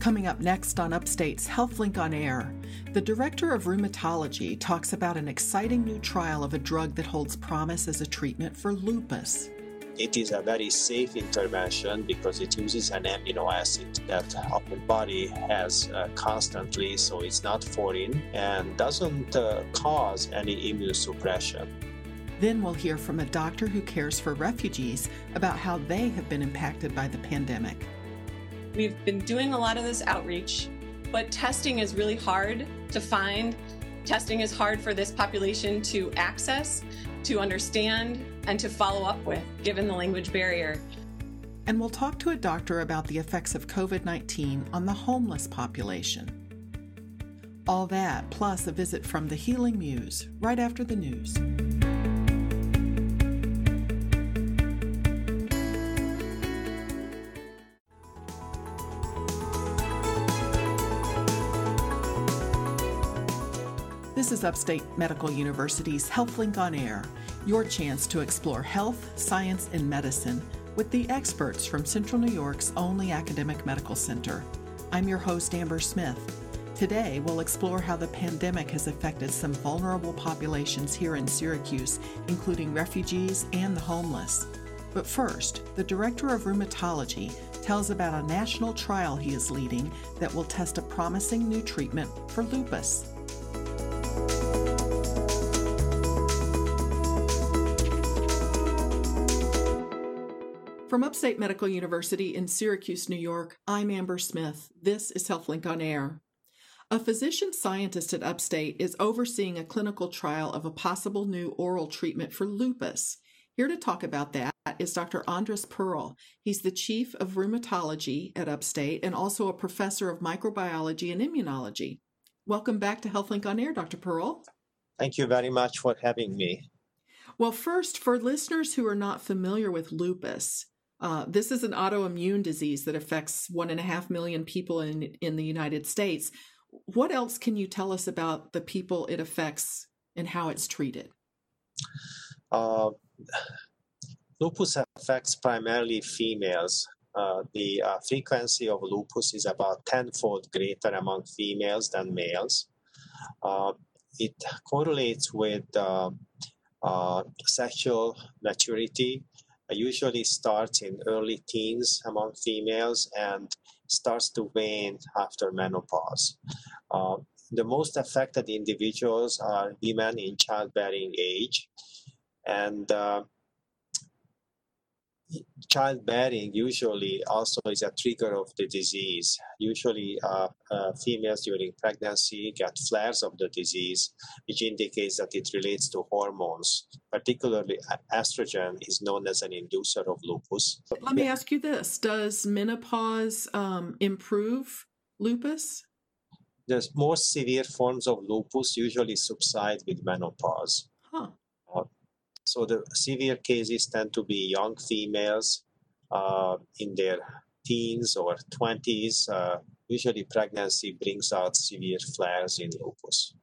Coming up next on Upstate's HealthLink on Air, the director of rheumatology talks about an exciting new trial of a drug that holds promise as a treatment for lupus. It is a very safe intervention because it uses an amino acid that our body has uh, constantly, so it's not foreign and doesn't uh, cause any immune suppression. Then we'll hear from a doctor who cares for refugees about how they have been impacted by the pandemic. We've been doing a lot of this outreach, but testing is really hard to find. Testing is hard for this population to access, to understand, and to follow up with, given the language barrier. And we'll talk to a doctor about the effects of COVID 19 on the homeless population. All that, plus a visit from the Healing Muse, right after the news. This is Upstate Medical University's HealthLink on Air, your chance to explore health, science, and medicine with the experts from Central New York's only academic medical center. I'm your host, Amber Smith. Today, we'll explore how the pandemic has affected some vulnerable populations here in Syracuse, including refugees and the homeless. But first, the director of rheumatology tells about a national trial he is leading that will test a promising new treatment for lupus. From Upstate Medical University in Syracuse, New York, I'm Amber Smith. This is HealthLink on Air. A physician scientist at Upstate is overseeing a clinical trial of a possible new oral treatment for lupus. Here to talk about that is Dr. Andras Perl. He's the chief of rheumatology at Upstate and also a professor of microbiology and immunology. Welcome back to HealthLink on Air, Dr. Perl. Thank you very much for having me. Well, first, for listeners who are not familiar with lupus, uh, this is an autoimmune disease that affects one and a half million people in in the United States. What else can you tell us about the people it affects and how it's treated? Uh, lupus affects primarily females. Uh, the uh, frequency of lupus is about tenfold greater among females than males. Uh, it correlates with uh, sexual maturity usually starts in early teens among females and starts to wane after menopause. Uh, the most affected individuals are women in childbearing age, and uh, childbearing usually also is a trigger of the disease. Usually, uh, uh, females during pregnancy get flares of the disease, which indicates that it relates to hormones. Particularly, estrogen is known as an inducer of lupus. Let me ask you this Does menopause um, improve lupus? The most severe forms of lupus usually subside with menopause. So the severe cases tend to be young females uh, in their teens or 20s. Uh, usually, pregnancy brings out severe flares in lupus.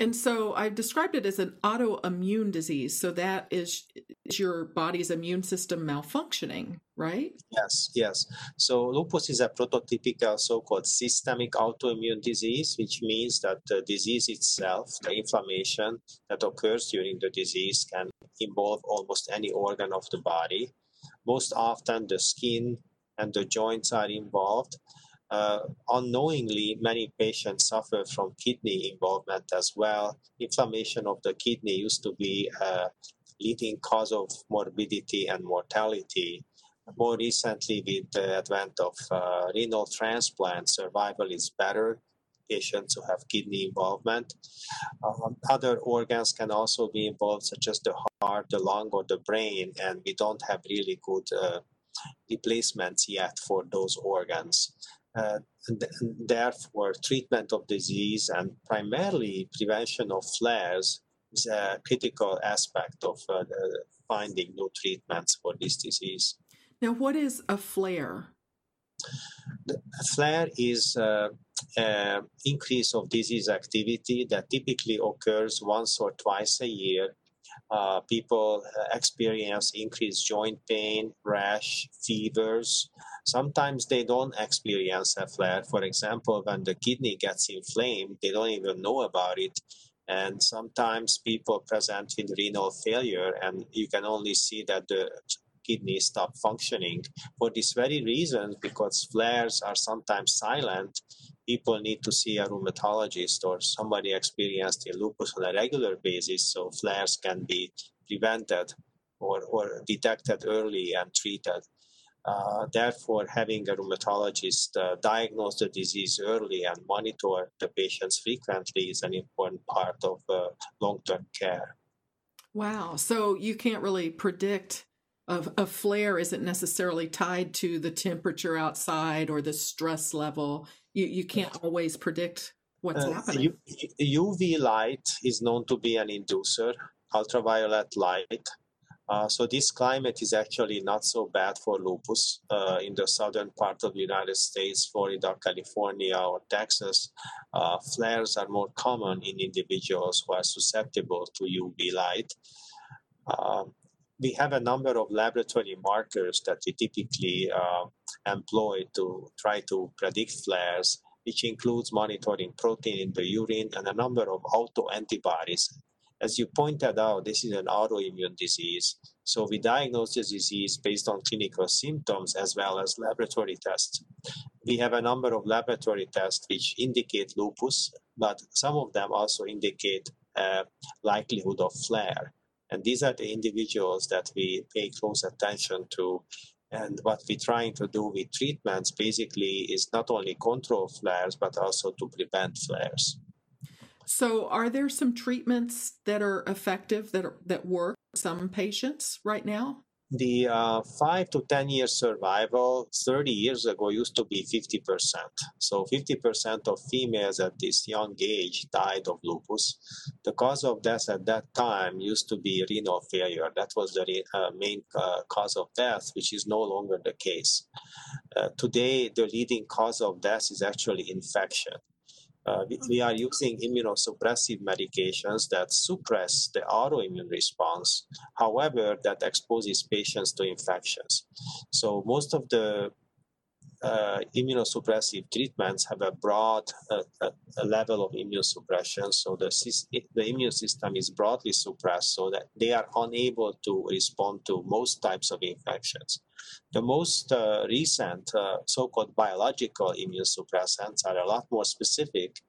And so I've described it as an autoimmune disease. So that is, is your body's immune system malfunctioning, right? Yes, yes. So lupus is a prototypical so called systemic autoimmune disease, which means that the disease itself, the inflammation that occurs during the disease, can involve almost any organ of the body. Most often, the skin and the joints are involved. Uh, unknowingly, many patients suffer from kidney involvement as well. Inflammation of the kidney used to be a leading cause of morbidity and mortality. More recently, with the advent of uh, renal transplant, survival is better patients who have kidney involvement. Um, other organs can also be involved, such as the heart, the lung, or the brain, and we don't have really good uh, replacements yet for those organs. Uh, and therefore, treatment of disease and primarily prevention of flares is a critical aspect of uh, finding new treatments for this disease. Now, what is a flare? A flare is uh, an increase of disease activity that typically occurs once or twice a year uh, people uh, experience increased joint pain, rash, fevers. Sometimes they don't experience a flare. For example, when the kidney gets inflamed, they don't even know about it. And sometimes people present with renal failure, and you can only see that the kidney stop functioning. For this very reason, because flares are sometimes silent, people need to see a rheumatologist or somebody experienced in lupus on a regular basis so flares can be prevented or, or detected early and treated. Uh, therefore, having a rheumatologist uh, diagnose the disease early and monitor the patients frequently is an important part of uh, long term care. Wow. So you can't really predict a, a flare isn't necessarily tied to the temperature outside or the stress level you, you can't always predict what's uh, happening. U, UV light is known to be an inducer, ultraviolet light. Uh, so this climate is actually not so bad for lupus uh, in the southern part of the United States, Florida, California, or Texas. Uh, flares are more common in individuals who are susceptible to UV light. Um, we have a number of laboratory markers that we typically uh, employ to try to predict flares, which includes monitoring protein in the urine and a number of autoantibodies. As you pointed out, this is an autoimmune disease. So we diagnose the disease based on clinical symptoms as well as laboratory tests. We have a number of laboratory tests which indicate lupus, but some of them also indicate uh, likelihood of flare. And these are the individuals that we pay close attention to. And what we're trying to do with treatments basically is not only control flares, but also to prevent flares. So, are there some treatments that are effective that are, that work some patients right now? The uh, five to 10 year survival 30 years ago used to be 50%. So 50% of females at this young age died of lupus. The cause of death at that time used to be renal failure. That was the re- uh, main uh, cause of death, which is no longer the case. Uh, today, the leading cause of death is actually infection. Uh, we, we, are using immunosuppressive medications that suppress the autoimmune response. However, that exposes patients to infections. So most of the immunosuppressive treatments have a broad uh, a level of immunosuppression, so the, the immune system is broadly suppressed so that they are unable to respond to most types of infections. The most uh, recent uh, so-called biological immunosuppressants are a lot more specific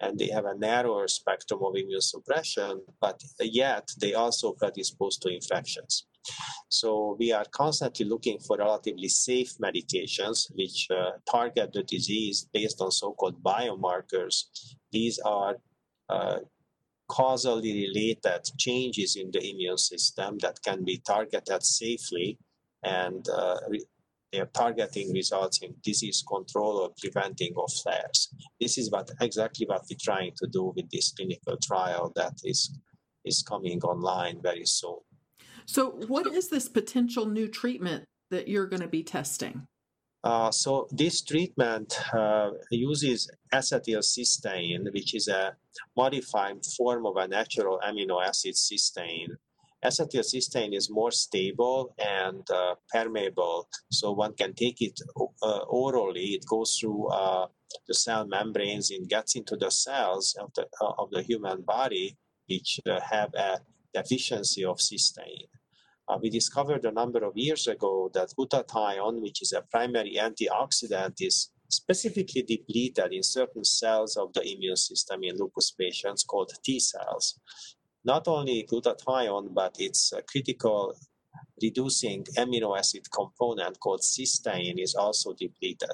and they have a narrower spectrum of immunosuppression, but yet they also predispose to infections. So we are constantly looking for relatively safe medications which uh, target the disease based on so-called biomarkers. These are uh, causally related changes in the immune system that can be targeted safely and uh, their targeting results in disease control or preventing of flares. This is what exactly what we're trying to do with this clinical trial that is is coming online very soon. So, what is this potential new treatment that you're going to be testing? Uh, so this treatment uh, uses acetylcysteine, which is a modified form of a natural amino acid cysteine, acetylcysteine is more stable and uh, permeable, so one can take it uh, orally. It goes through uh, the cell membranes and gets into the cells of the, uh, of the human body, which uh, have a deficiency of cysteine. Uh, we discovered a number of years ago that glutathione, which is a primary antioxidant, is specifically depleted in certain cells of the immune system in lupus patients called T cells not only glutathione, but its critical reducing amino acid component called cysteine is also depleted.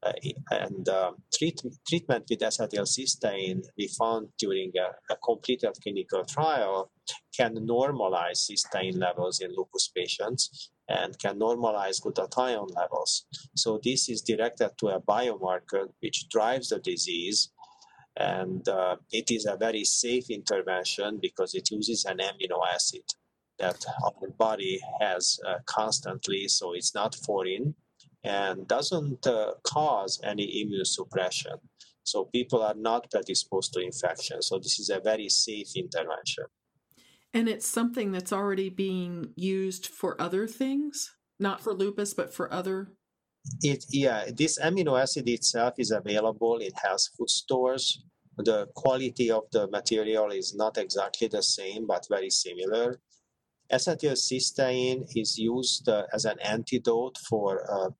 Uh, and uh, treat, treatment with acetylcysteine we found during a, a, completed clinical trial can normalize cysteine levels in lupus patients and can normalize glutathione levels. So this is directed to a biomarker which drives the disease and uh, it is a very safe intervention because it uses an amino acid that our body has uh, constantly, so it's not foreign and doesn't uh, cause any immunosuppression. So people are not predisposed to infection. So this is a very safe intervention. And it's something that's already being used for other things, not for lupus, but for other. It yeah, this amino acid itself is available in health food stores. The quality of the material is not exactly the same, but very similar. Acetylcysteine is used uh, as an antidote for uh,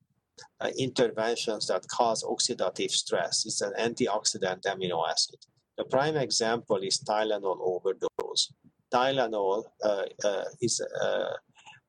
uh, interventions that cause oxidative stress. It's an antioxidant amino acid. The prime example is Tylenol overdose. Tylenol uh, uh, is, uh,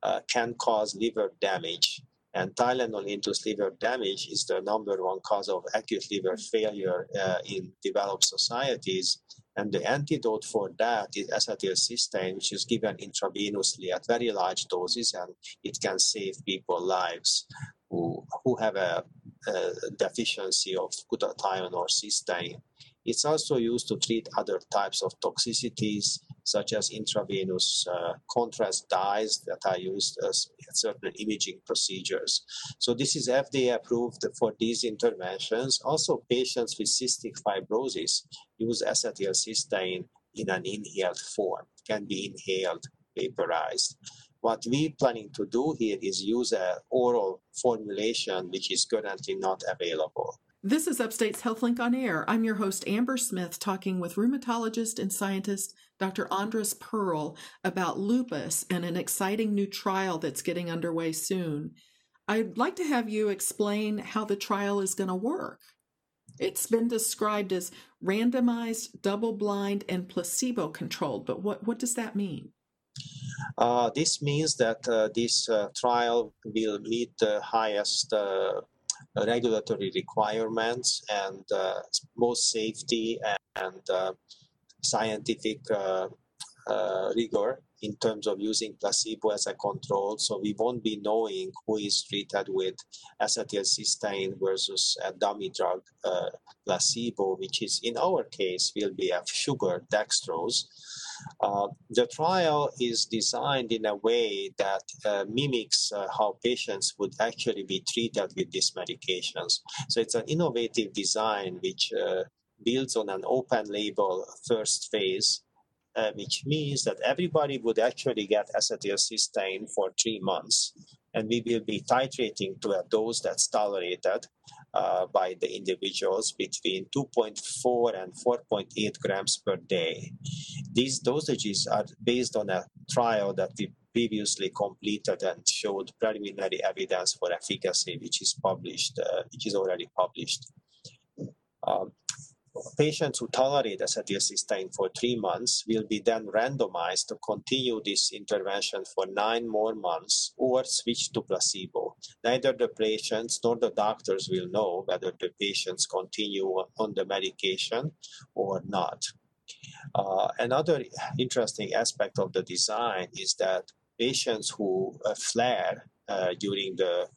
uh, can cause liver damage, and Tylenol-induced liver damage is the number one cause of acute liver failure uh, in developed societies. And the antidote for that is acetylcysteine, which is given intravenously at very large doses, and it can save people lives who, who have a, a deficiency of glutathione or cysteine. It's also used to treat other types of toxicities, such as intravenous uh, contrast dyes that are used as certain imaging procedures. So this is FDA approved for these interventions. Also, patients with cystic fibrosis use acetylcysteine in an inhaled form, can be inhaled, vaporized. What we're planning to do here is use an oral formulation which is currently not available. This is Upstate's HealthLink on Air. I'm your host, Amber Smith, talking with rheumatologist and scientist Dr. Andras Perl about lupus and an exciting new trial that's getting underway soon. I'd like to have you explain how the trial is going to work. It's been described as randomized, double blind, and placebo controlled, but what, what does that mean? Uh, this means that uh, this uh, trial will meet the highest uh, regulatory requirements and uh, both safety and, and uh, scientific rigor in terms of using placebo as a control. So we won't be knowing who is treated with acetylcysteine versus a dummy drug uh, placebo, which is in our case will be a sugar dextrose. Uh, the trial is designed in a way that uh, mimics uh, how patients would actually be treated with these medications. So it's an innovative design which uh, builds on an open label first phase uh, which means that everybody would actually get acetylcysteine for three months. And we will be titrating to a dose that's tolerated uh, by the individuals between 2.4 and 4.8 grams per day. These dosages are based on a trial that we previously completed and showed preliminary evidence for efficacy, which is published, uh, which is already published. Um, patients who tolerate acetylcysteine for three months will be then randomized to continue this intervention for nine more months or switch to placebo. Neither the patients nor the doctors will know whether the patients continue on the medication or not. Uh, another interesting aspect of the design is that patients who uh, flare uh, during the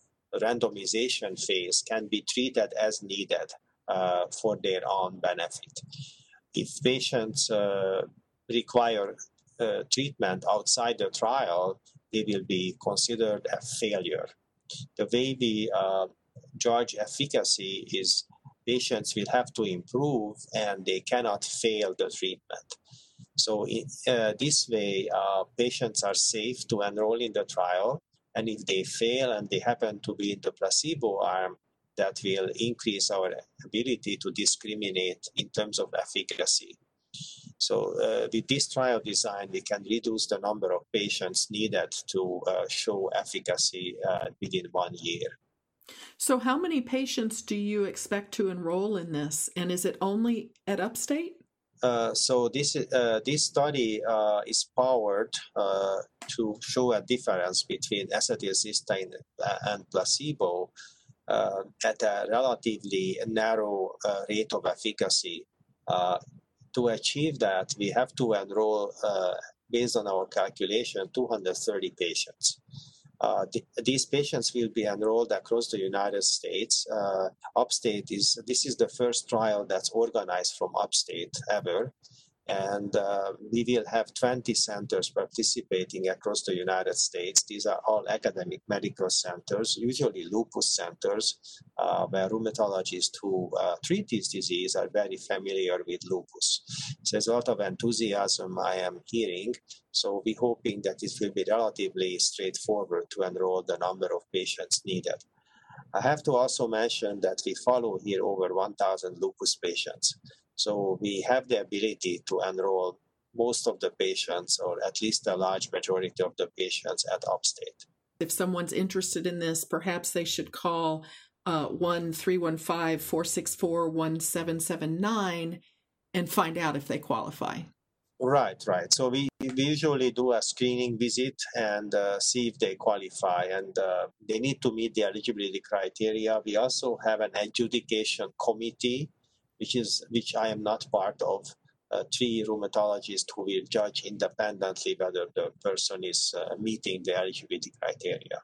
randomization phase can be treated as needed uh, for their own benefit. If patients uh, require uh, treatment outside the trial, they will be considered a failure. The way we judge efficacy is patients will have to improve and they cannot fail the treatment. So, in, uh, this way, uh, patients are safe to enroll in the trial. And if they fail and they happen to be in the placebo arm, that will increase our ability to discriminate in terms of efficacy. So uh, with this trial design, we can reduce the number of patients needed to uh, show efficacy uh, within one year. So how many patients do you expect to enroll in this? And is it only at Upstate? Uh, so this uh, this study uh, is powered to show a difference between acetylcysteine and placebo at a relatively narrow uh, rate of efficacy. Uh, to achieve that, we have to enroll, based on our calculation, 230 patients. Uh, th- these patients will be enrolled across the United States. Uh, upstate is this is the first trial that's organized from upstate ever, and uh, we will have 20 centers participating across the United States. These are all academic medical centers, usually lupus centers, uh, where rheumatologists who uh, treat this disease are very familiar with lupus. So there's a lot of enthusiasm I am hearing. So we're hoping that it will be relatively straightforward to enroll the number of patients needed. I have to also mention that we follow here over 1,000 lupus patients. So we have the ability to enroll most of the patients, or at least a large majority of the patients at Upstate. If someone's interested in this, perhaps they should call uh, 1 315 464 1779 and find out if they qualify. Right, right. So we, we usually do a screening visit and uh, see if they qualify, and uh, they need to meet the eligibility criteria. We also have an adjudication committee which is which I am not part of. Uh, three rheumatologists who will judge independently whether the person is uh, meeting the eligibility criteria.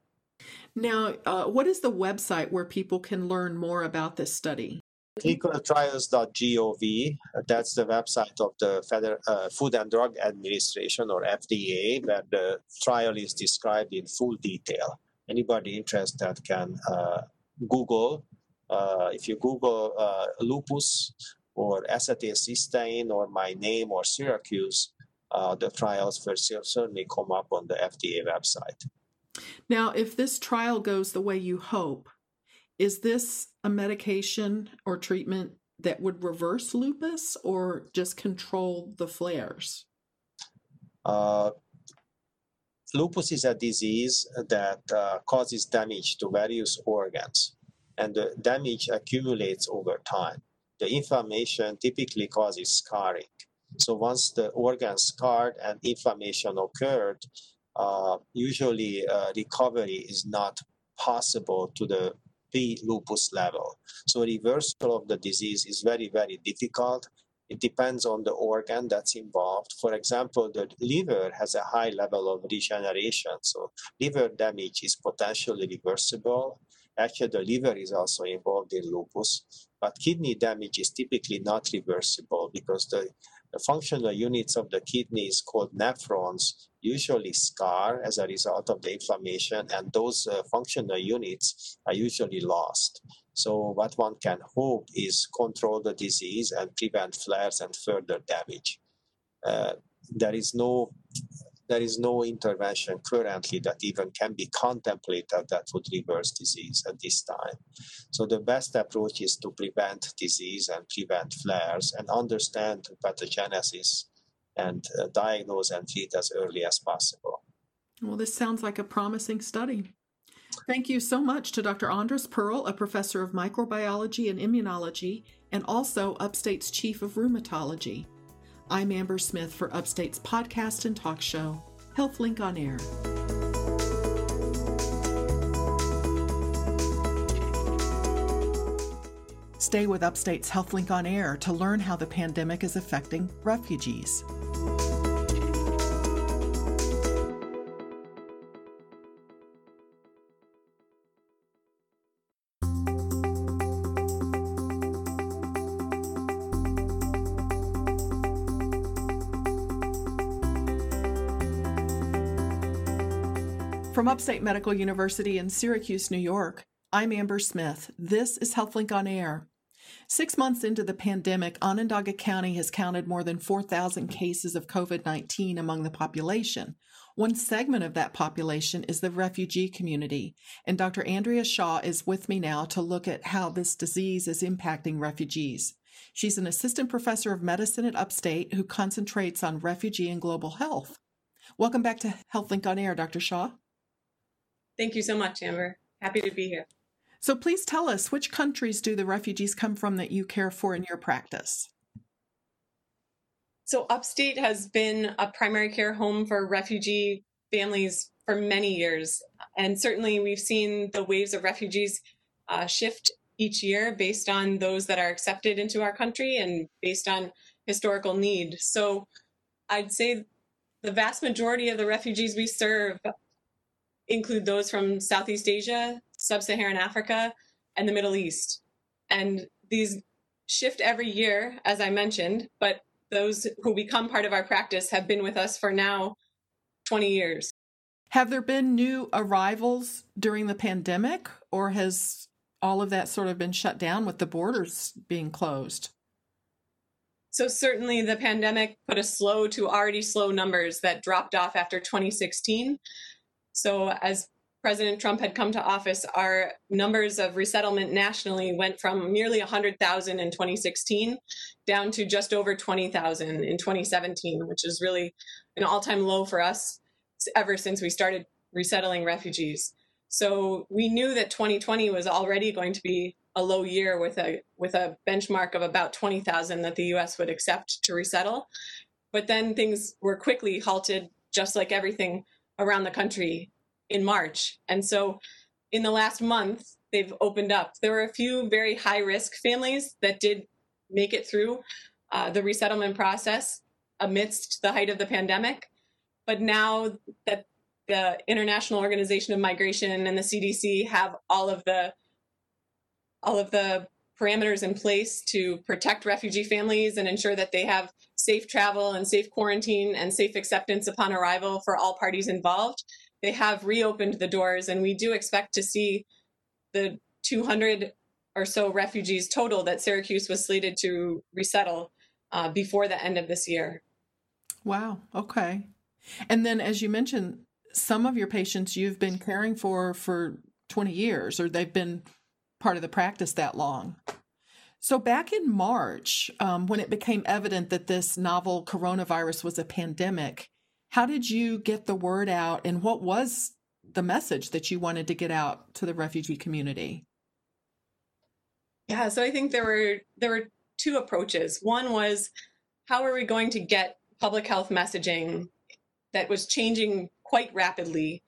Now, uh, what is the website where people can learn more about this study? clinicaltrials.gov. That's the website of the Federal uh, Food and Drug Administration or FDA, where the trial is described in full detail. Anybody interested can uh, Google if you Google uh, lupus or acetylcysteine or my name or Syracuse, uh, the trials will certainly come up on the FDA website. Now, if this trial goes the way you hope, is this a medication or treatment that would reverse lupus or just control the flares? Uh, lupus is a disease that uh, causes damage to various organs and the damage accumulates over time. The inflammation typically causes scarring. So once the organ scarred and inflammation occurred, uh, usually uh, recovery is not possible to the pre-lupus level. So reversal of the disease is very, very difficult. It depends on the organ that's involved. For example, the liver has a high level of regeneration. So liver damage is potentially reversible. Actually, the liver is also involved in lupus, but kidney damage is typically not reversible because the, the functional units of the kidneys called nephrons usually scar as a result of the inflammation, and those uh, functional units are usually lost. So, what one can hope is control the disease and prevent flares and further damage. Uh, there is no there is no intervention currently that even can be contemplated that would reverse disease at this time. So the best approach is to prevent disease and prevent flares and understand pathogenesis and uh, diagnose and treat as early as possible. Well, this sounds like a promising study. Thank you so much to Dr. Andras Perl, a professor of microbiology and immunology, and also Upstate's chief of rheumatology. I'm Amber Smith for Upstate's podcast and talk show, HealthLink on Air. Stay with Upstate's HealthLink on Air to learn how the pandemic is affecting refugees. Upstate Medical University in Syracuse, New York, I'm Amber Smith. This is HealthLink on Air. Six months into the pandemic, Onondaga County has counted more than 4,000 cases of COVID 19 among the population. One segment of that population is the refugee community, and Dr. Andrea Shaw is with me now to look at how this disease is impacting refugees. She's an assistant professor of medicine at Upstate who concentrates on refugee and global health. Welcome back to HealthLink on Air, Dr. Shaw. Thank you so much, Amber. Happy to be here. So please tell us which countries do the refugees come from that you care for in your practice? So, Upstate has been a primary care home for refugee families for many years. And certainly, we've seen the waves of refugees uh, shift each year based on those that are accepted into our country and based on historical need. So, I'd say the vast majority of the refugees we serve include those from Southeast Asia, Sub Saharan Africa, and the Middle East. And these shift every year, as I mentioned, but those who become part of our practice have been with us for now 20 years. Have there been new arrivals during the pandemic, or has all of that sort of been shut down with the borders being closed? So, certainly the pandemic put a slow to already slow numbers that dropped off after 2016. So, as President Trump had come to office, our numbers of resettlement nationally went from nearly 100,000 in 2016 down to just over 20,000 in 2017, which is really an all time low for us ever since we started resettling refugees. So we knew that 2020 was already going to be a low year with a with a benchmark of about 20,000 that the US would accept to resettle. But then things were quickly halted just like everything around the country in March. And so in the last month, they've opened up. There were a few very high risk families that did make it through uh, the resettlement process amidst the height of the pandemic. But now that the International Organization of Migration and the CDC have all of the all of the parameters in place to protect refugee families and ensure that they have safe travel and safe quarantine and safe acceptance upon arrival for all parties involved they have reopened the doors, and we do expect to see the 200 or so refugees total that Syracuse was slated to resettle uh, before the end of this year. Wow. Okay. And then, as you mentioned, some of your patients you've been caring for for 20 years, or they've been part of the practice that long. So, back in March, um, when it became evident that this novel coronavirus was a pandemic, how did you get the word out and what was the message that you wanted to get out to the refugee community? Yeah, so I think there were there were two approaches. One was how are we going to get public health messaging that was changing quite rapidly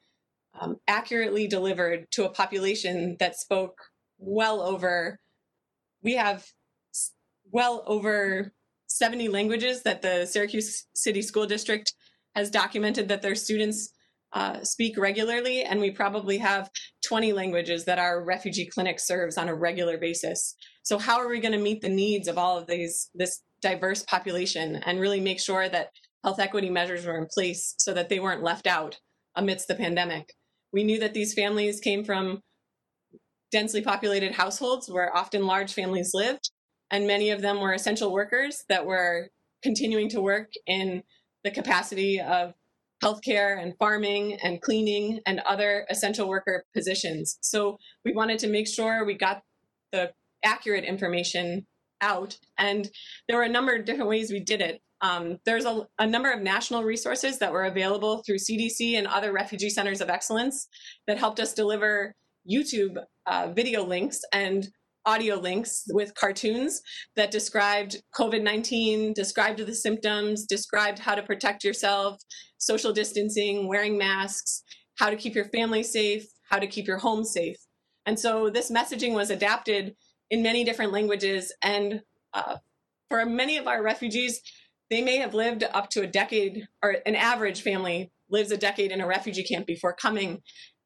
um, accurately delivered to a population that spoke well over we have well over 70 languages that the Syracuse City School District has documented that their students uh, speak regularly, and we probably have 20 languages that our refugee clinic serves on a regular basis. So, how are we going to meet the needs of all of these this diverse population and really make sure that health equity measures were in place so that they weren't left out amidst the pandemic? We knew that these families came from densely populated households where often large families lived, and many of them were essential workers that were continuing to work in the capacity of healthcare and farming and cleaning and other essential worker positions. So we wanted to make sure we got the accurate information out. And there were a number of different ways we did it. Um, there's a, a, number of national resources that were available through CDC and other refugee centers of excellence that helped us deliver YouTube uh, video links and audio links with cartoons that described COVID 19, described the symptoms, described how to protect yourself, social distancing, wearing masks, how to keep your family safe, how to keep your home safe. And so this messaging was adapted in many different languages. And uh, for many of our refugees, they may have lived up to a decade, or an average family lives a decade in a refugee camp before coming.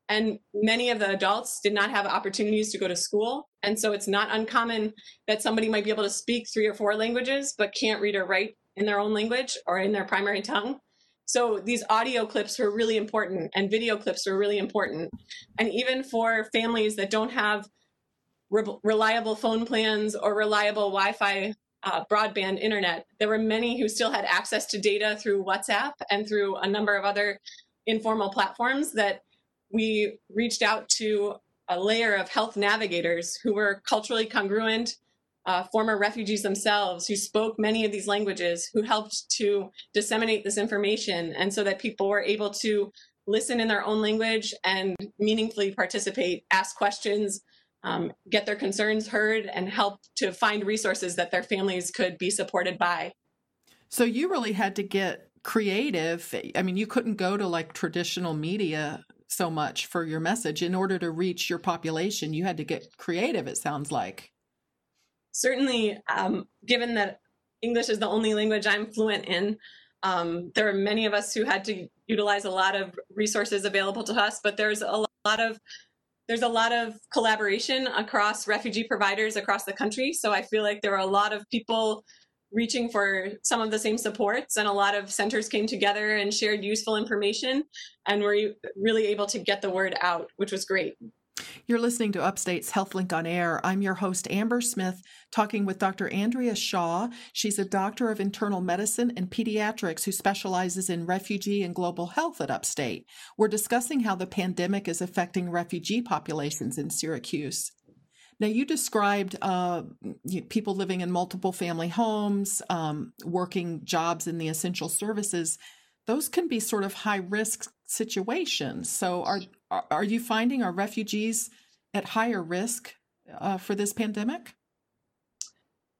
And many of the adults did not have opportunities to go to school. And so it's not uncommon that somebody might be able to speak three or four languages, but can't read or write in their own language or in their primary tongue. So these audio clips were really important and video clips were really important. And even for families that don't have re- reliable phone plans or reliable Wi Fi uh, broadband internet, there were many who still had access to data through WhatsApp and through a number of other informal platforms that we reached out to a layer of health navigators who were culturally congruent, uh, former refugees themselves, who spoke many of these languages, who helped to disseminate this information, and so that people were able to listen in their own language and meaningfully participate, ask questions, um, get their concerns heard, and help to find resources that their families could be supported by. So you really had to get creative. I mean, you couldn't go to like traditional media so much for your message. In order to reach your population you had to get creative it sounds like. Certainly um, given that english is the only language i'm fluent in um, there are many of us who had to utilize a lot of resources available to us but there's a lot of there's a lot of collaboration across refugee providers across the country. So i feel like there are a lot of people reaching for some of the same supports, and a lot of centers came together and shared useful information, and were really able to get the word out, which was great. You're listening to Upstate's HealthLink on Air. I'm your host, Amber Smith, talking with Dr. Andrea Shaw. She's a doctor of internal medicine and pediatrics who specializes in refugee and global health at Upstate. We're discussing how the pandemic is affecting refugee populations in Syracuse. Now, you described uh, people living in multiple family homes, um, working jobs in the essential services. Those can be sort of high risk situations. So, are are you finding our refugees at higher risk uh, for this pandemic?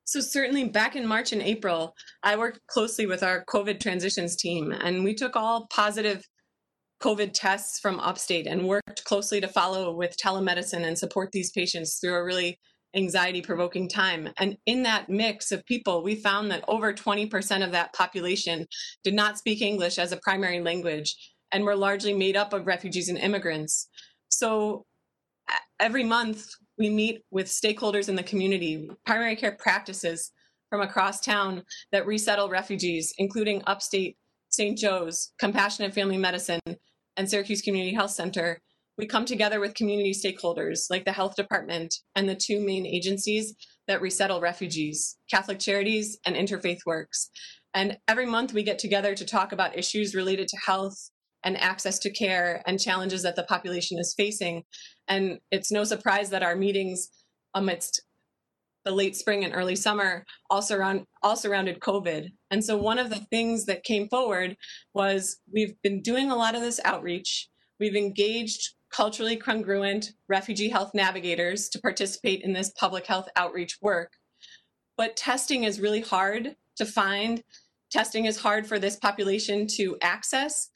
So, certainly back in March and April, I worked closely with our COVID transitions team, and we took all positive COVID tests from upstate and worked closely to follow with telemedicine and support these patients through a really anxiety provoking time. And in that mix of people, we found that over 20% of that population did not speak English as a primary language and were largely made up of refugees and immigrants. So every month, we meet with stakeholders in the community, primary care practices from across town that resettle refugees, including upstate St. Joe's, Compassionate Family Medicine, and Syracuse Community Health Center, we come together with community stakeholders like the health department and the two main agencies that resettle refugees, Catholic Charities and Interfaith Works. And every month we get together to talk about issues related to health and access to care and challenges that the population is facing. And it's no surprise that our meetings amidst the late spring and early summer all, surround, all surrounded COVID. And so one of the things that came forward was we've been doing a lot of this outreach. We've engaged culturally congruent refugee health navigators to participate in this public health outreach work. But testing is really hard to find. Testing is hard for this population to access,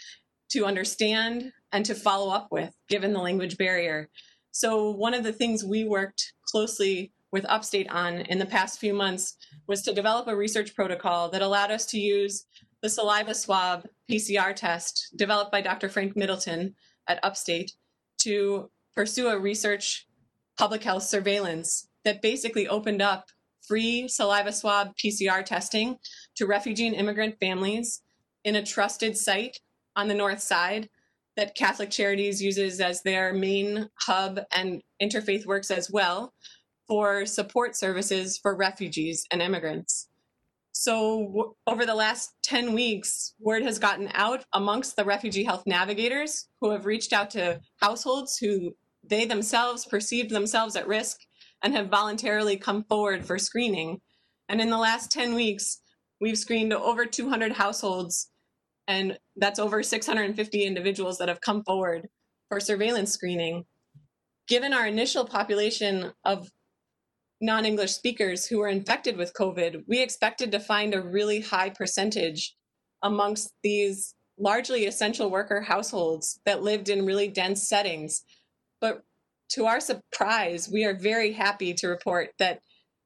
to understand, and to follow up with, given the language barrier. So, one of the things we worked closely with Upstate on in the past few months was to develop a research protocol that allowed us to use the saliva swab PCR test developed by Dr. Frank Middleton at Upstate to pursue a research public health surveillance that basically opened up free saliva swab PCR testing to refugee and immigrant families in a trusted site on the north side that Catholic Charities uses as their main hub and Interfaith Works as well for support services for refugees and immigrants. So, w- over the last 10 weeks, word has gotten out amongst the refugee health navigators who have reached out to households who they themselves perceived themselves at risk and have voluntarily come forward for screening. And in the last 10 weeks, we've screened over 200 households, and that's over 650 individuals that have come forward for surveillance screening. Given our initial population of non English speakers who were infected with COVID, we expected to find a really high percentage amongst these largely essential worker households that lived in really dense settings. But to our surprise, we are very happy to report that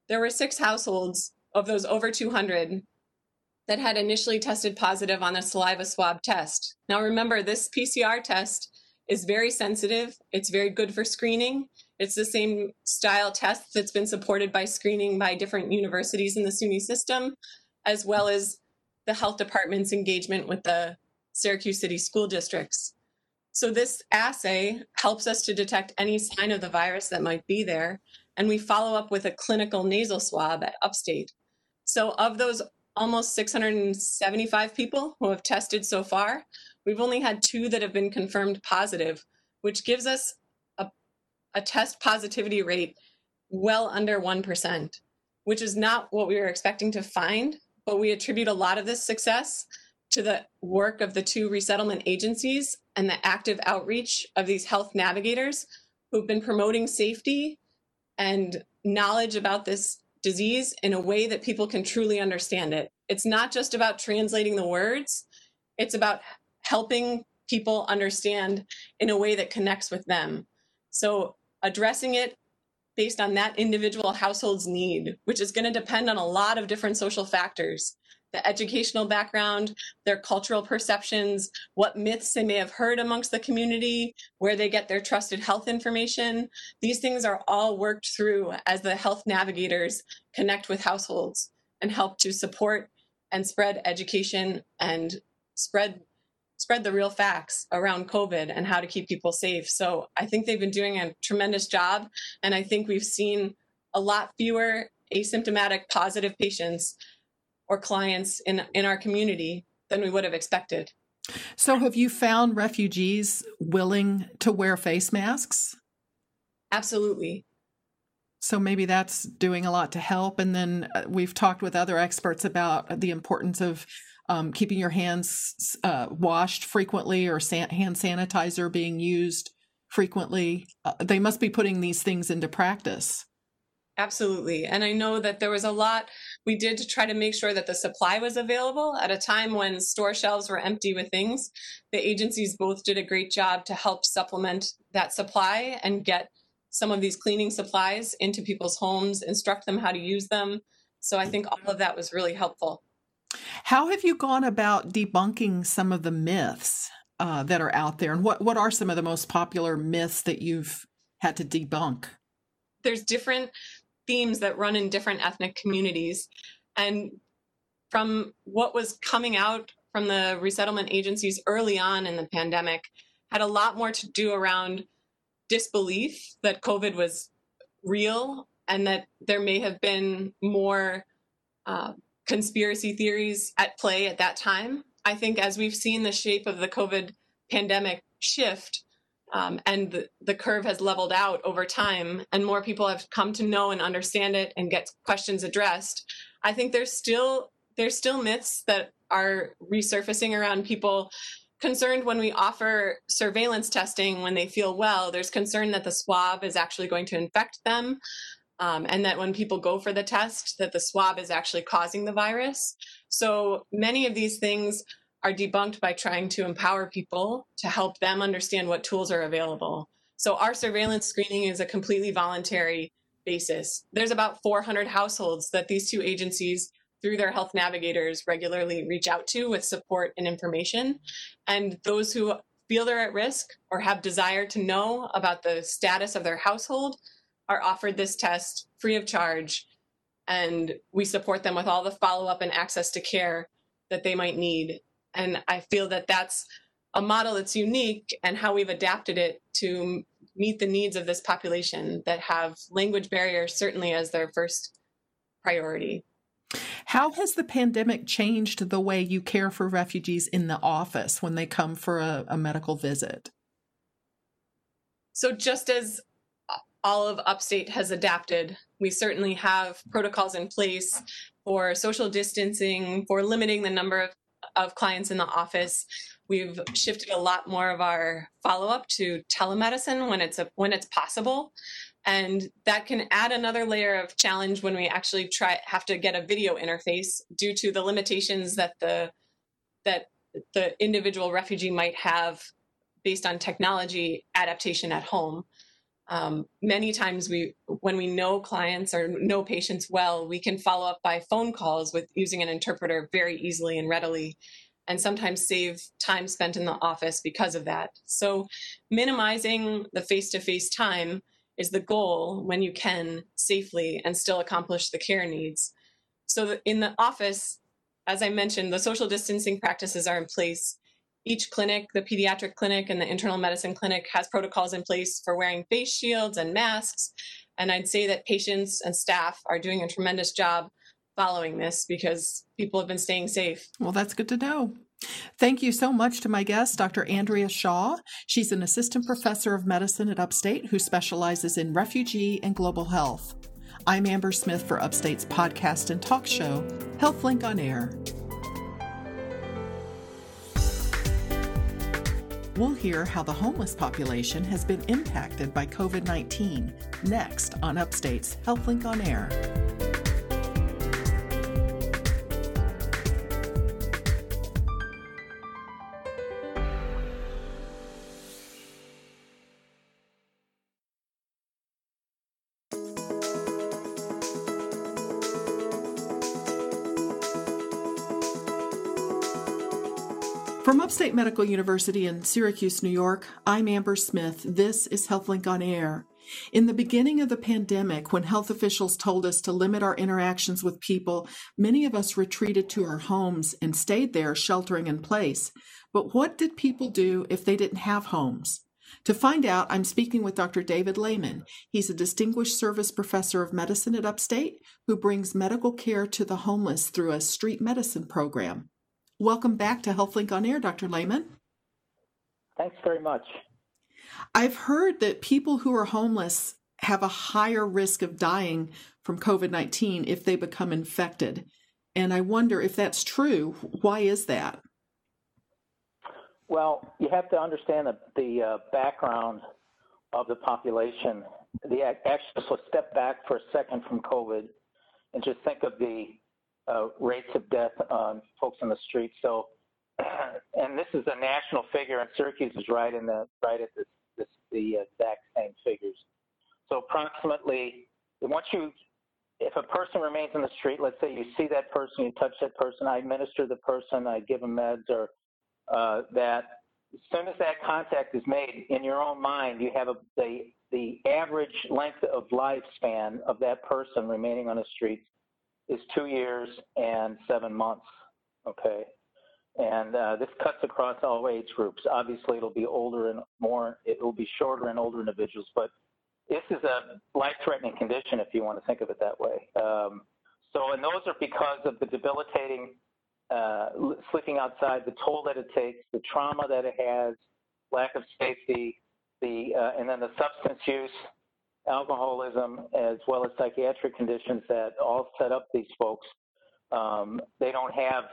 there were six households of those over 200 that had initially tested positive on a saliva swab test. Now, remember, this PCR test is very sensitive, it's very good for screening, it's the same style test that's been supported by screening by different universities in the SUNY system, as well as the health department's engagement with the Syracuse City school districts. So, this assay helps us to detect any sign of the virus that might be there, and we follow up with a clinical nasal swab at Upstate. So, of those almost 675 people who have tested so far, we've only had two that have been confirmed positive, which gives us a a test positivity rate well under 1%, which is not what we were expecting to find, but we attribute a lot of this success to the work of the two resettlement agencies and the active outreach of these health navigators who've been promoting safety and knowledge about this disease in a way that people can truly understand it. It's not just about translating the words, it's about helping people understand in a way that connects with them. So addressing it based on that individual household's need, which is going to depend on a lot of different social factors the educational background, their cultural perceptions, what myths they may have heard amongst the community, where they get their trusted health information. These things are all worked through as the health navigators connect with households. and help to support and spread education and spread spread the real facts around COVID and how to keep people safe. So I think they've been doing a tremendous job. And I think we've seen a lot fewer asymptomatic positive patients or clients in, in our community than we would have expected. So, have you found refugees willing to wear face masks? Absolutely. So, maybe that's doing a lot to help. And then uh, we've talked with other experts about the importance of um, keeping your hands uh, washed frequently or san- hand sanitizer being used frequently. Uh, they must be putting these things into practice. Absolutely. And I know that there was a lot we did to try to make sure that the supply was available at a time when store shelves were empty with things. The agencies both did a great job to help supplement that supply and get some of these cleaning supplies into people's homes, instruct them how to use them. So I think all of that was really helpful. How have you gone about debunking some of the myths uh, that are out there? And what, what are some of the most popular myths that you've had to debunk? There's different themes that run in different ethnic communities. And from what was coming out from the resettlement agencies early on in the pandemic, had a lot more to do around disbelief that COVID was real and that there may have been more uh, conspiracy theories at play at that time. I think as we've seen the shape of the COVID pandemic shift, um, and the, the curve has leveled out over time and more people have come to know and understand it and get questions addressed i think there's still there's still myths that are resurfacing around people concerned when we offer surveillance testing when they feel well there's concern that the swab is actually going to infect them um, and that when people go for the test that the swab is actually causing the virus so many of these things are debunked by trying to empower people to help them understand what tools are available. So our surveillance screening is a completely voluntary basis. There's about 400 households that these two agencies through their health navigators regularly reach out to with support and information. And those who feel they're at risk or have desire to know about the status of their household are offered this test free of charge. And we support them with all the follow up and access to care that they might need and I feel that that's a model that's unique and how we've adapted it to meet the needs of this population that have language barriers certainly as their first priority. How has the pandemic changed the way you care for refugees in the office when they come for a, a medical visit? So, just as all of upstate has adapted, we certainly have protocols in place for social distancing, for limiting the number of of clients in the office. We've shifted a lot more of our follow up to telemedicine when it's a, when it's possible, and that can add another layer of challenge when we actually try have to get a video interface due to the limitations that the that the individual refugee might have based on technology adaptation at home. Um, many times we when we know clients or know patients well we can follow up by phone calls with using an interpreter very easily and readily and sometimes save time spent in the office because of that so minimizing the face-to-face time is the goal when you can safely and still accomplish the care needs so in the office as i mentioned the social distancing practices are in place each clinic, the pediatric clinic and the internal medicine clinic, has protocols in place for wearing face shields and masks. And I'd say that patients and staff are doing a tremendous job following this because people have been staying safe. Well, that's good to know. Thank you so much to my guest, Dr. Andrea Shaw. She's an assistant professor of medicine at Upstate who specializes in refugee and global health. I'm Amber Smith for Upstate's podcast and talk show, HealthLink on Air. We'll hear how the homeless population has been impacted by COVID 19 next on Upstate's HealthLink on Air. From Upstate Medical University in Syracuse, New York, I'm Amber Smith. This is HealthLink on Air. In the beginning of the pandemic, when health officials told us to limit our interactions with people, many of us retreated to our homes and stayed there sheltering in place. But what did people do if they didn't have homes? To find out, I'm speaking with Dr. David Lehman. He's a distinguished service professor of medicine at Upstate who brings medical care to the homeless through a street medicine program. Welcome back to HealthLink on Air, Dr. Lehman. Thanks very much. I've heard that people who are homeless have a higher risk of dying from COVID 19 if they become infected. And I wonder if that's true. Why is that? Well, you have to understand the, the uh, background of the population. The actually, so step back for a second from COVID and just think of the uh, rates of death on folks on the street. So, and this is a national figure, and Syracuse is right in the right at this, this the exact same figures. So, approximately, once you, if a person remains in the street, let's say you see that person, you touch that person, I administer the person, I give them meds, or uh, that as soon as that contact is made in your own mind, you have a, the, the average length of lifespan of that person remaining on the streets is two years and seven months. Okay. And uh, this cuts across all age groups. Obviously, it'll be older and more, it will be shorter in older individuals, but this is a life threatening condition if you want to think of it that way. Um, so, and those are because of the debilitating uh, sleeping outside, the toll that it takes, the trauma that it has, lack of safety, the uh, and then the substance use, alcoholism, as well as psychiatric conditions that all set up these folks. Um, they don't have,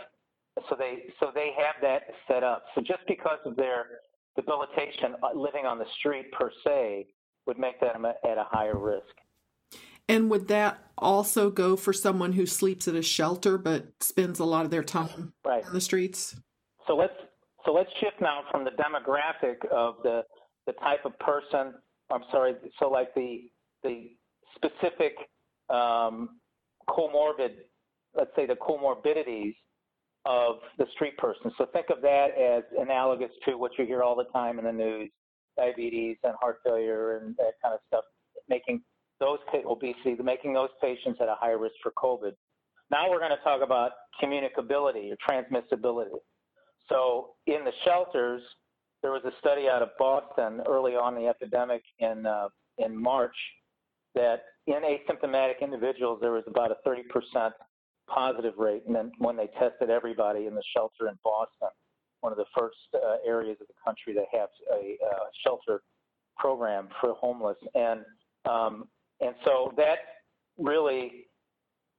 so they so they have that set up. So just because of their debilitation, uh, living on the street per se would make them at a higher risk. And would that also go for someone who sleeps at a shelter but spends a lot of their time right. on the streets? So let's so let's shift now from the demographic of the the type of person. I'm sorry. So like the the specific um, comorbid, let's say the comorbidities of the street person. So think of that as analogous to what you hear all the time in the news, diabetes and heart failure and that kind of stuff, making those obesity, making those patients at a higher risk for COVID. Now we're going to talk about communicability or transmissibility. So in the shelters, there was a study out of Boston early on in the epidemic in uh, in March that in asymptomatic individuals there was about a 30% positive rate, and then when they tested everybody in the shelter in Boston, one of the first uh, areas of the country that has a uh, shelter program for homeless, and um, and so that really,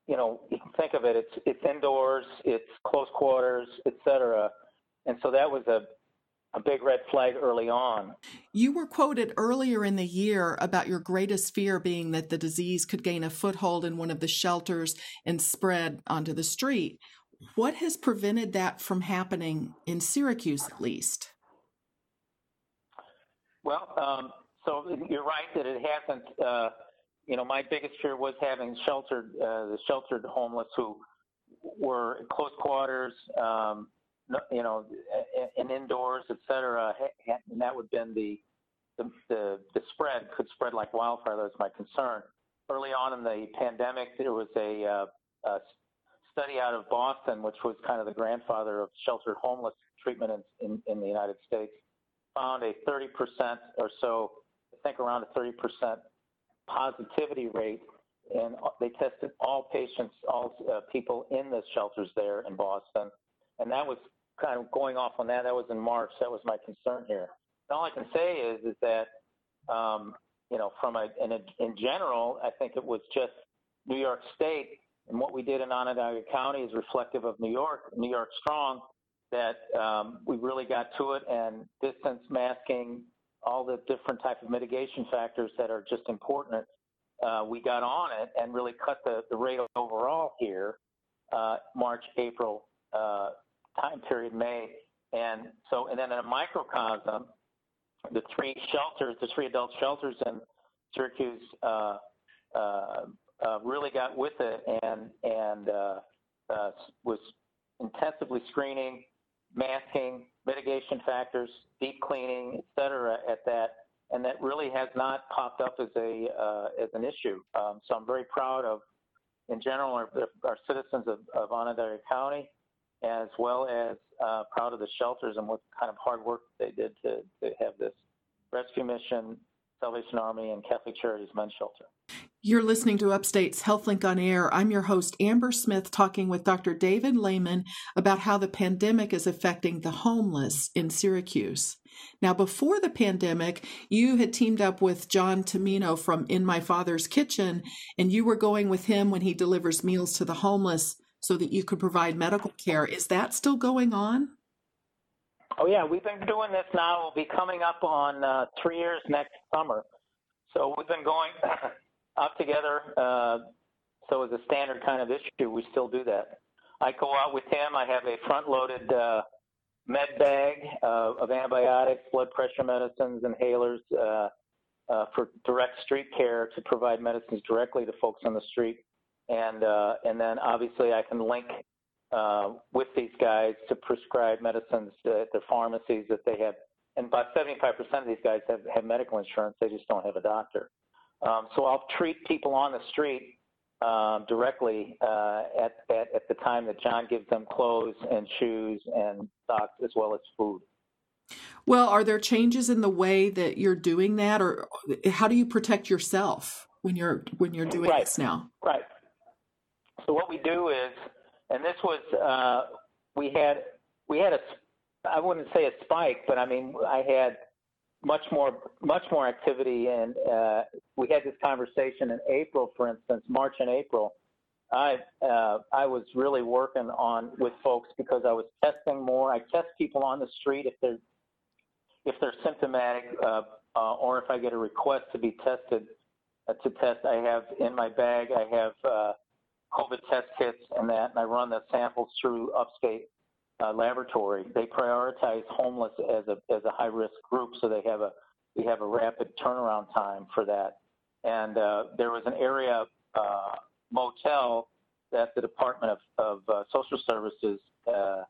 you know, you can think of it, it's, it's indoors, it's close quarters, et cetera. And so that was a, a big red flag early on. You were quoted earlier in the year about your greatest fear being that the disease could gain a foothold in one of the shelters and spread onto the street. What has prevented that from happening in Syracuse, at least? Well, um, so you're right that it hasn't. Uh, you know, my biggest fear was having sheltered uh, the sheltered homeless who were in close quarters, um, you know, and indoors, et cetera. And that would have been the, the, the, the spread could spread like wildfire. That was my concern. Early on in the pandemic, there was a, uh, a study out of Boston, which was kind of the grandfather of sheltered homeless treatment in, in, in the United States, found a 30% or so, I think around a 30% positivity rate, and they tested all patients, all uh, people in the shelters there in Boston, and that was kind of going off on that. That was in March. That was my concern here. And all I can say is is that um, you know from a in, a in general, I think it was just New York State and what we did in Onondaga County is reflective of New York, New York strong. That um, we really got to it, and distance masking, all the different type of mitigation factors that are just important. Uh, we got on it and really cut the, the rate overall here, uh, March, April uh, time period, May. And so, and then in a microcosm, the three shelters, the three adult shelters in Syracuse uh, uh, uh, really got with it and, and was intensively screening, masking, mitigation factors, deep cleaning, et cetera, at that and that really has not popped up as a uh, as an issue. Um, so I'm very proud of, in general, our, our citizens of, of Onondaga County, as well as uh, proud of the shelters and what kind of hard work they did to, to have this rescue mission, Salvation Army, and Catholic Charities Men's Shelter. You're listening to Upstate's HealthLink on Air. I'm your host, Amber Smith, talking with Dr. David Lehman about how the pandemic is affecting the homeless in Syracuse. Now, before the pandemic, you had teamed up with John Tumino from In My Father's Kitchen, and you were going with him when he delivers meals to the homeless so that you could provide medical care. Is that still going on? Oh, yeah. We've been doing this now. We'll be coming up on uh, three years next summer. So we've been going up together. Uh, so as a standard kind of issue, we still do that. I go out with him. I have a front-loaded uh, med bag uh, of antibiotics, blood pressure medicines, inhalers uh, uh, for direct street care to provide medicines directly to folks on the street. And uh, and then obviously I can link with these guys to prescribe medicines at their pharmacies that they have. And about 75% of these guys have, have medical insurance. They just don't have a doctor. Um, so I'll treat people on the street um, directly uh, at, at, at the time that John gives them clothes and shoes and socks as well as food. Well, are there changes in the way that you're doing that, or how do you protect yourself when you're when you're doing right. this now? Right. So what we do is, and this was uh, we had we had a I wouldn't say a spike, but I mean I had much more much more activity and uh, we had this conversation in April for instance March and April. I uh, I was really working on with folks because I was testing more. I test people on the street if they're if they're symptomatic uh, uh or if I get a request to be tested uh, to test. I have in my bag I have uh, COVID test kits and that and I run the samples through upstate uh, laboratory, they prioritize homeless as a as a high risk group, so they have a we have a rapid turnaround time for that. And uh, there was an area uh, motel that the Department of, of uh, Social Services uh,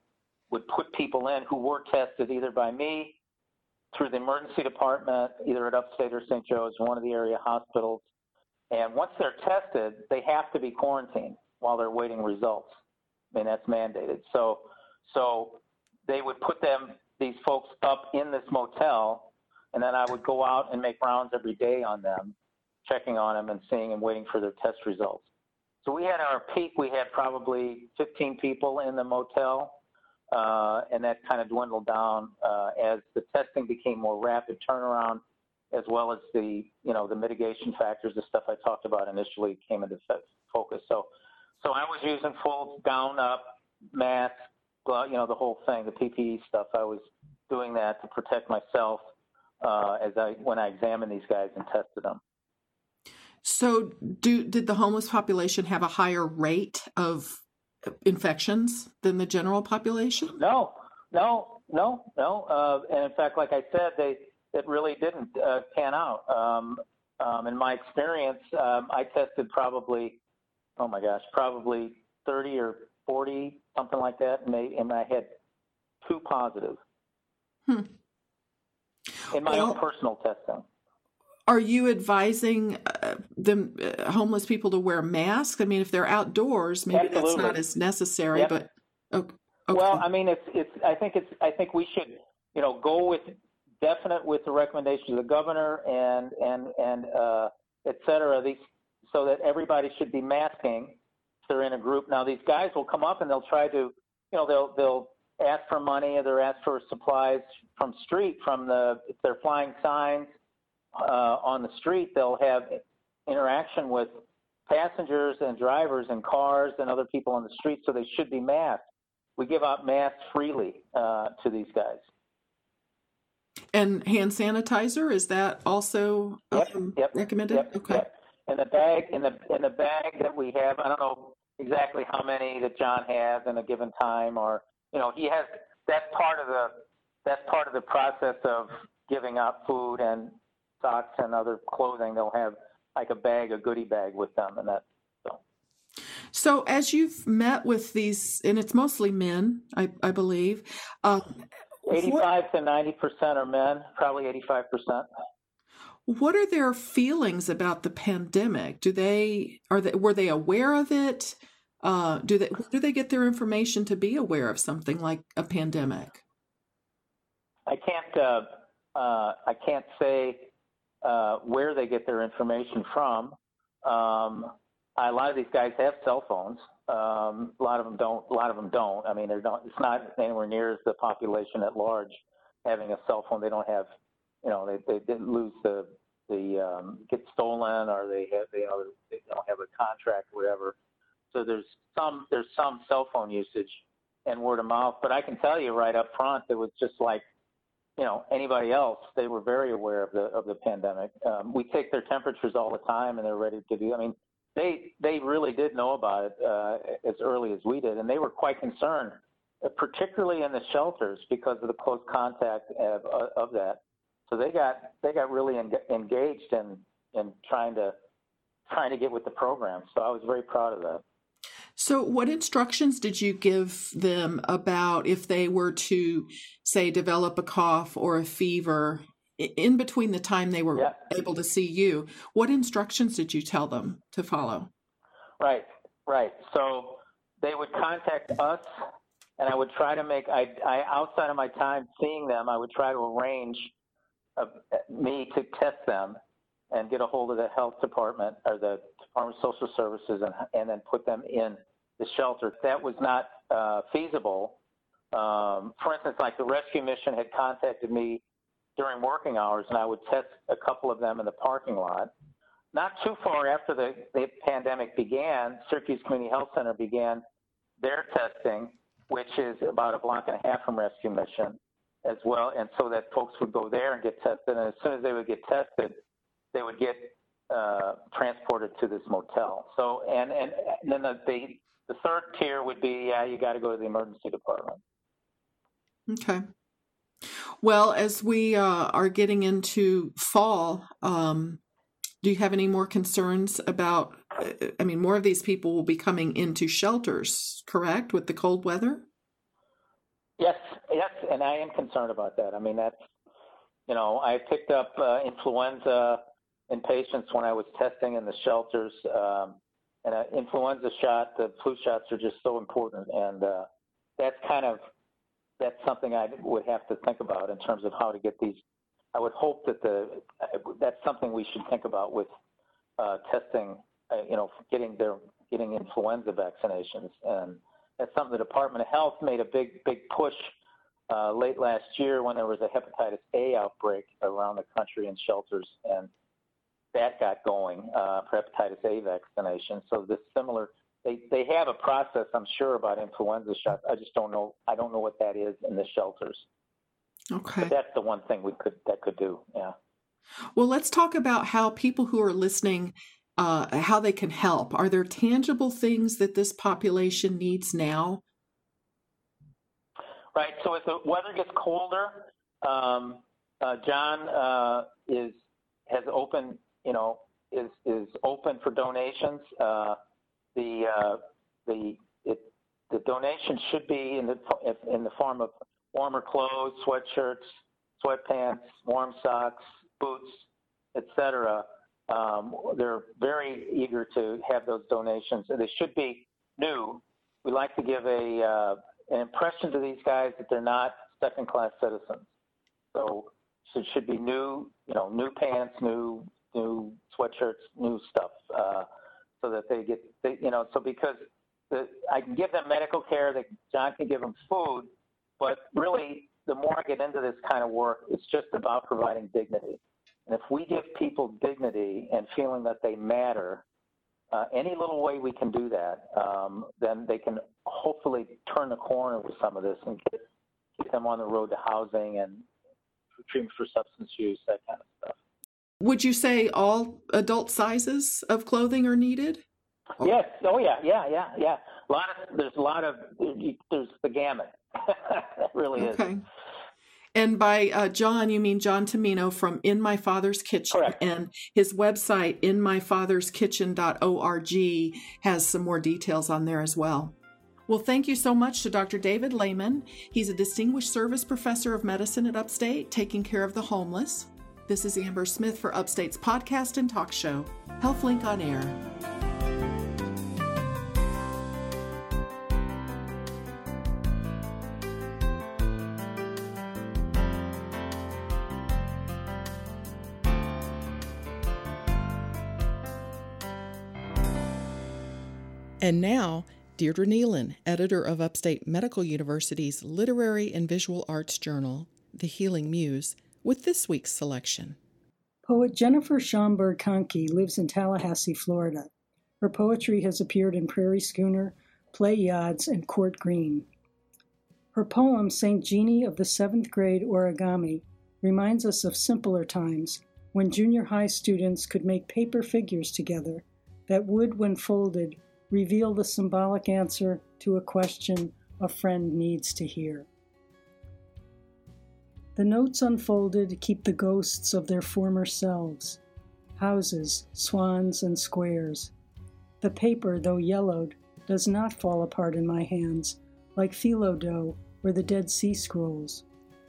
would put people in who were tested either by me through the emergency department, either at Upstate or St. Joe's, one of the area hospitals. And once they're tested, they have to be quarantined while they're waiting results. Mean, that's mandated. So so they would put them, these folks up in this motel, and then I would go out and make rounds every day on them, checking on them and seeing and waiting for their test results. So we had our peak, we had probably 15 people in the motel, uh, and that kind of dwindled down uh, as the testing became more rapid turnaround, as well as the, you know, the mitigation factors, the stuff I talked about initially came into focus. So, so I was using full gown up, mask, well, you know, the whole thing, the PPE stuff. I was doing that to protect myself uh, as I when I examined these guys and tested them. So, do did the homeless population have a higher rate of infections than the general population? No, no, no, no. Uh, and in fact, like I said, they it really didn't uh, pan out. Um, um, in my experience, um, I tested probably, oh my gosh, probably 30 or 40, something like that, and, they, and I had two positive hmm. in my well, own personal testing. Are you advising uh, them uh, homeless people to wear masks? I mean, if they're outdoors, maybe Absolutely. that's not as necessary. Yep. But okay. well, I mean, it's it's. I think it's. I think we should, you know, go with definite with the recommendations of the governor and and and uh, et cetera. These so that everybody should be masking If they're in a group. Now these guys will come up and they'll try to, you know, they'll they'll ask for money or they'll ask for supplies from street from the if they're flying signs uh, on the street, they'll have interaction with passengers and drivers and cars and other people on the street, so they should be masked. We give out masks freely uh, to these guys. And hand sanitizer is that also um, yep, recommended? Yep, okay. Yep. In the bag, in the in the bag that we have, I don't know exactly how many that John has in a given time, or you know, he has. That's part of the that's part of the process of giving out food and socks and other clothing. They'll have like a bag, a goodie bag with them, and that. So. So, as you've met with these, and it's mostly men, I, I believe. Uh, 85 what, to 90 percent are men, probably 85 percent. What are their feelings about the pandemic? Do they are they were they aware of it? Uh, do they do they get their information to be aware of something like a pandemic? I can't uh, uh, I can't say uh, where they get their information from. Um, a lot of these guys have cell phones. Um, a lot of them don't. A lot of them don't. I mean, they're not. It's not anywhere near as the population at large having a cell phone. They don't have. You know, they they didn't lose the the um, get stolen or they have you know they don't have a contract or whatever. So there's some there's some cell phone usage and word of mouth. But I can tell you right up front, it was just like you know anybody else. They were very aware of the of the pandemic. Um, we take their temperatures all the time, and they're ready to do. I mean, they they really did know about it uh, as early as we did, and they were quite concerned, uh, particularly in the shelters because of the close contact of, of that. So they got they got really en- engaged in in trying to trying to get with the program. So I was very proud of that. So, what instructions did you give them about if they were to, say, develop a cough or a fever in between the time they were yeah. able to see you? What instructions did you tell them to follow? Right, right. So, they would contact us, and I would try to make, I, I outside of my time seeing them, I would try to arrange a, me to test them and get a hold of the health department or the Department of Social Services and, and then put them in the shelter. That was not uh, feasible. Um, for instance, like the rescue mission had contacted me during working hours, and I would test a couple of them in the parking lot. Not too far after the, the pandemic began, Syracuse Community Health Center began their testing, which is about a block and a half from rescue mission as well. And so that folks would go there and get tested. And as soon as they would get tested, they would get uh, transported to this motel. So, and, and, and then the, the, the third tier would be, yeah, you got to go to the emergency department. Okay. Well, as we uh, are getting into fall, um, do you have any more concerns about? Uh, I mean, more of these people will be coming into shelters, correct, with the cold weather? Yes, yes, and I am concerned about that. I mean, that's, you know, I picked up uh, influenza in patients when I was testing in the shelters. Um, and an influenza shot, the flu shots are just so important, and uh, that's kind of that's something I would have to think about in terms of how to get these. I would hope that the that's something we should think about with uh, testing. Uh, you know, getting their getting influenza vaccinations, and that's something the Department of Health made a big big push uh, late last year when there was a hepatitis A outbreak around the country in shelters, and that got going uh, for hepatitis A vaccination. So this similar, they, they have a process, I'm sure, about influenza shots. I just don't know. I don't know what that is in the shelters. Okay. But that's the one thing we could that could do. Yeah. Well, let's talk about how people who are listening, uh, how they can help. Are there tangible things that this population needs now? Right. So as the weather gets colder, um, uh, John uh, is has open. you know, is is open for donations. The uh, the it, the donation should be in the in the form of warmer clothes, sweatshirts, sweatpants, warm socks, boots, etc. Um, they're very eager to have those donations, and they should be new. We like to give a uh, an impression to these guys that they're not second-class citizens. So, so it should be new, you know, new pants, new new sweatshirts, new stuff, uh, so that they get, they, you know, so because the, I can give them medical care, that John can give them food, but really, the more I get into this kind of work, it's just about providing dignity. And if we give people dignity and feeling that they matter, uh, any little way we can do that, um, then they can hopefully turn the corner with some of this and get, get them on the road to housing and treatment for substance use, that kind of. Would you say all adult sizes of clothing are needed? Yes. Oh yeah. Yeah. Yeah. Yeah. A lot of there's a lot of there's the gamut. that really okay. is. And by uh, John, you mean John Tumino from In My Father's Kitchen. Correct. And his website, inmyfatherskitchen.org, has some more details on there as well. Well, thank you so much to Dr. David Lehman. He's a distinguished service professor of medicine at Upstate, taking care of the homeless. This is Amber Smith for Upstate's podcast and talk show, HealthLink on Air. And now, Deirdre Neilan, editor of Upstate Medical University's Literary and Visual Arts Journal, The Healing Muse, with this week's selection. Poet Jennifer Schomburg Kanke lives in Tallahassee, Florida. Her poetry has appeared in Prairie Schooner, Pleiades, and Court Green. Her poem, St. Jeannie of the Seventh Grade Origami, reminds us of simpler times when junior high students could make paper figures together that would, when folded, reveal the symbolic answer to a question a friend needs to hear. The notes unfolded keep the ghosts of their former selves houses, swans, and squares. The paper, though yellowed, does not fall apart in my hands, like phyllo dough or the Dead Sea Scrolls.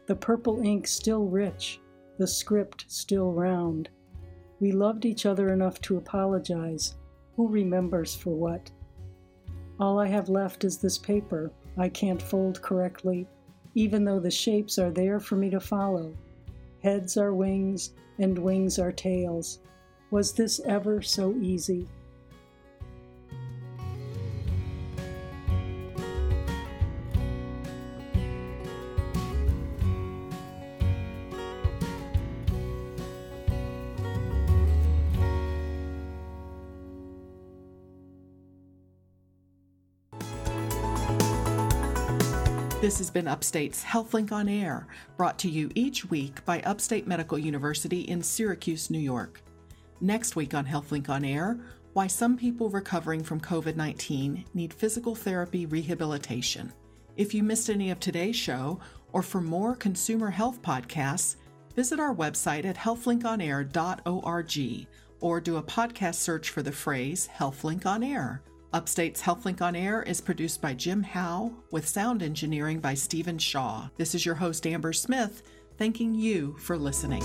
The purple ink still rich, the script still round. We loved each other enough to apologize, who remembers for what? All I have left is this paper I can't fold correctly, even though the shapes are there for me to follow. Heads are wings, and wings are tails. Was this ever so easy? This has been Upstate's HealthLink on Air, brought to you each week by Upstate Medical University in Syracuse, New York. Next week on HealthLink on Air, why some people recovering from COVID 19 need physical therapy rehabilitation. If you missed any of today's show, or for more consumer health podcasts, visit our website at healthlinkonair.org or do a podcast search for the phrase HealthLink on Air. Upstate's HealthLink on Air is produced by Jim Howe with sound engineering by Stephen Shaw. This is your host, Amber Smith, thanking you for listening.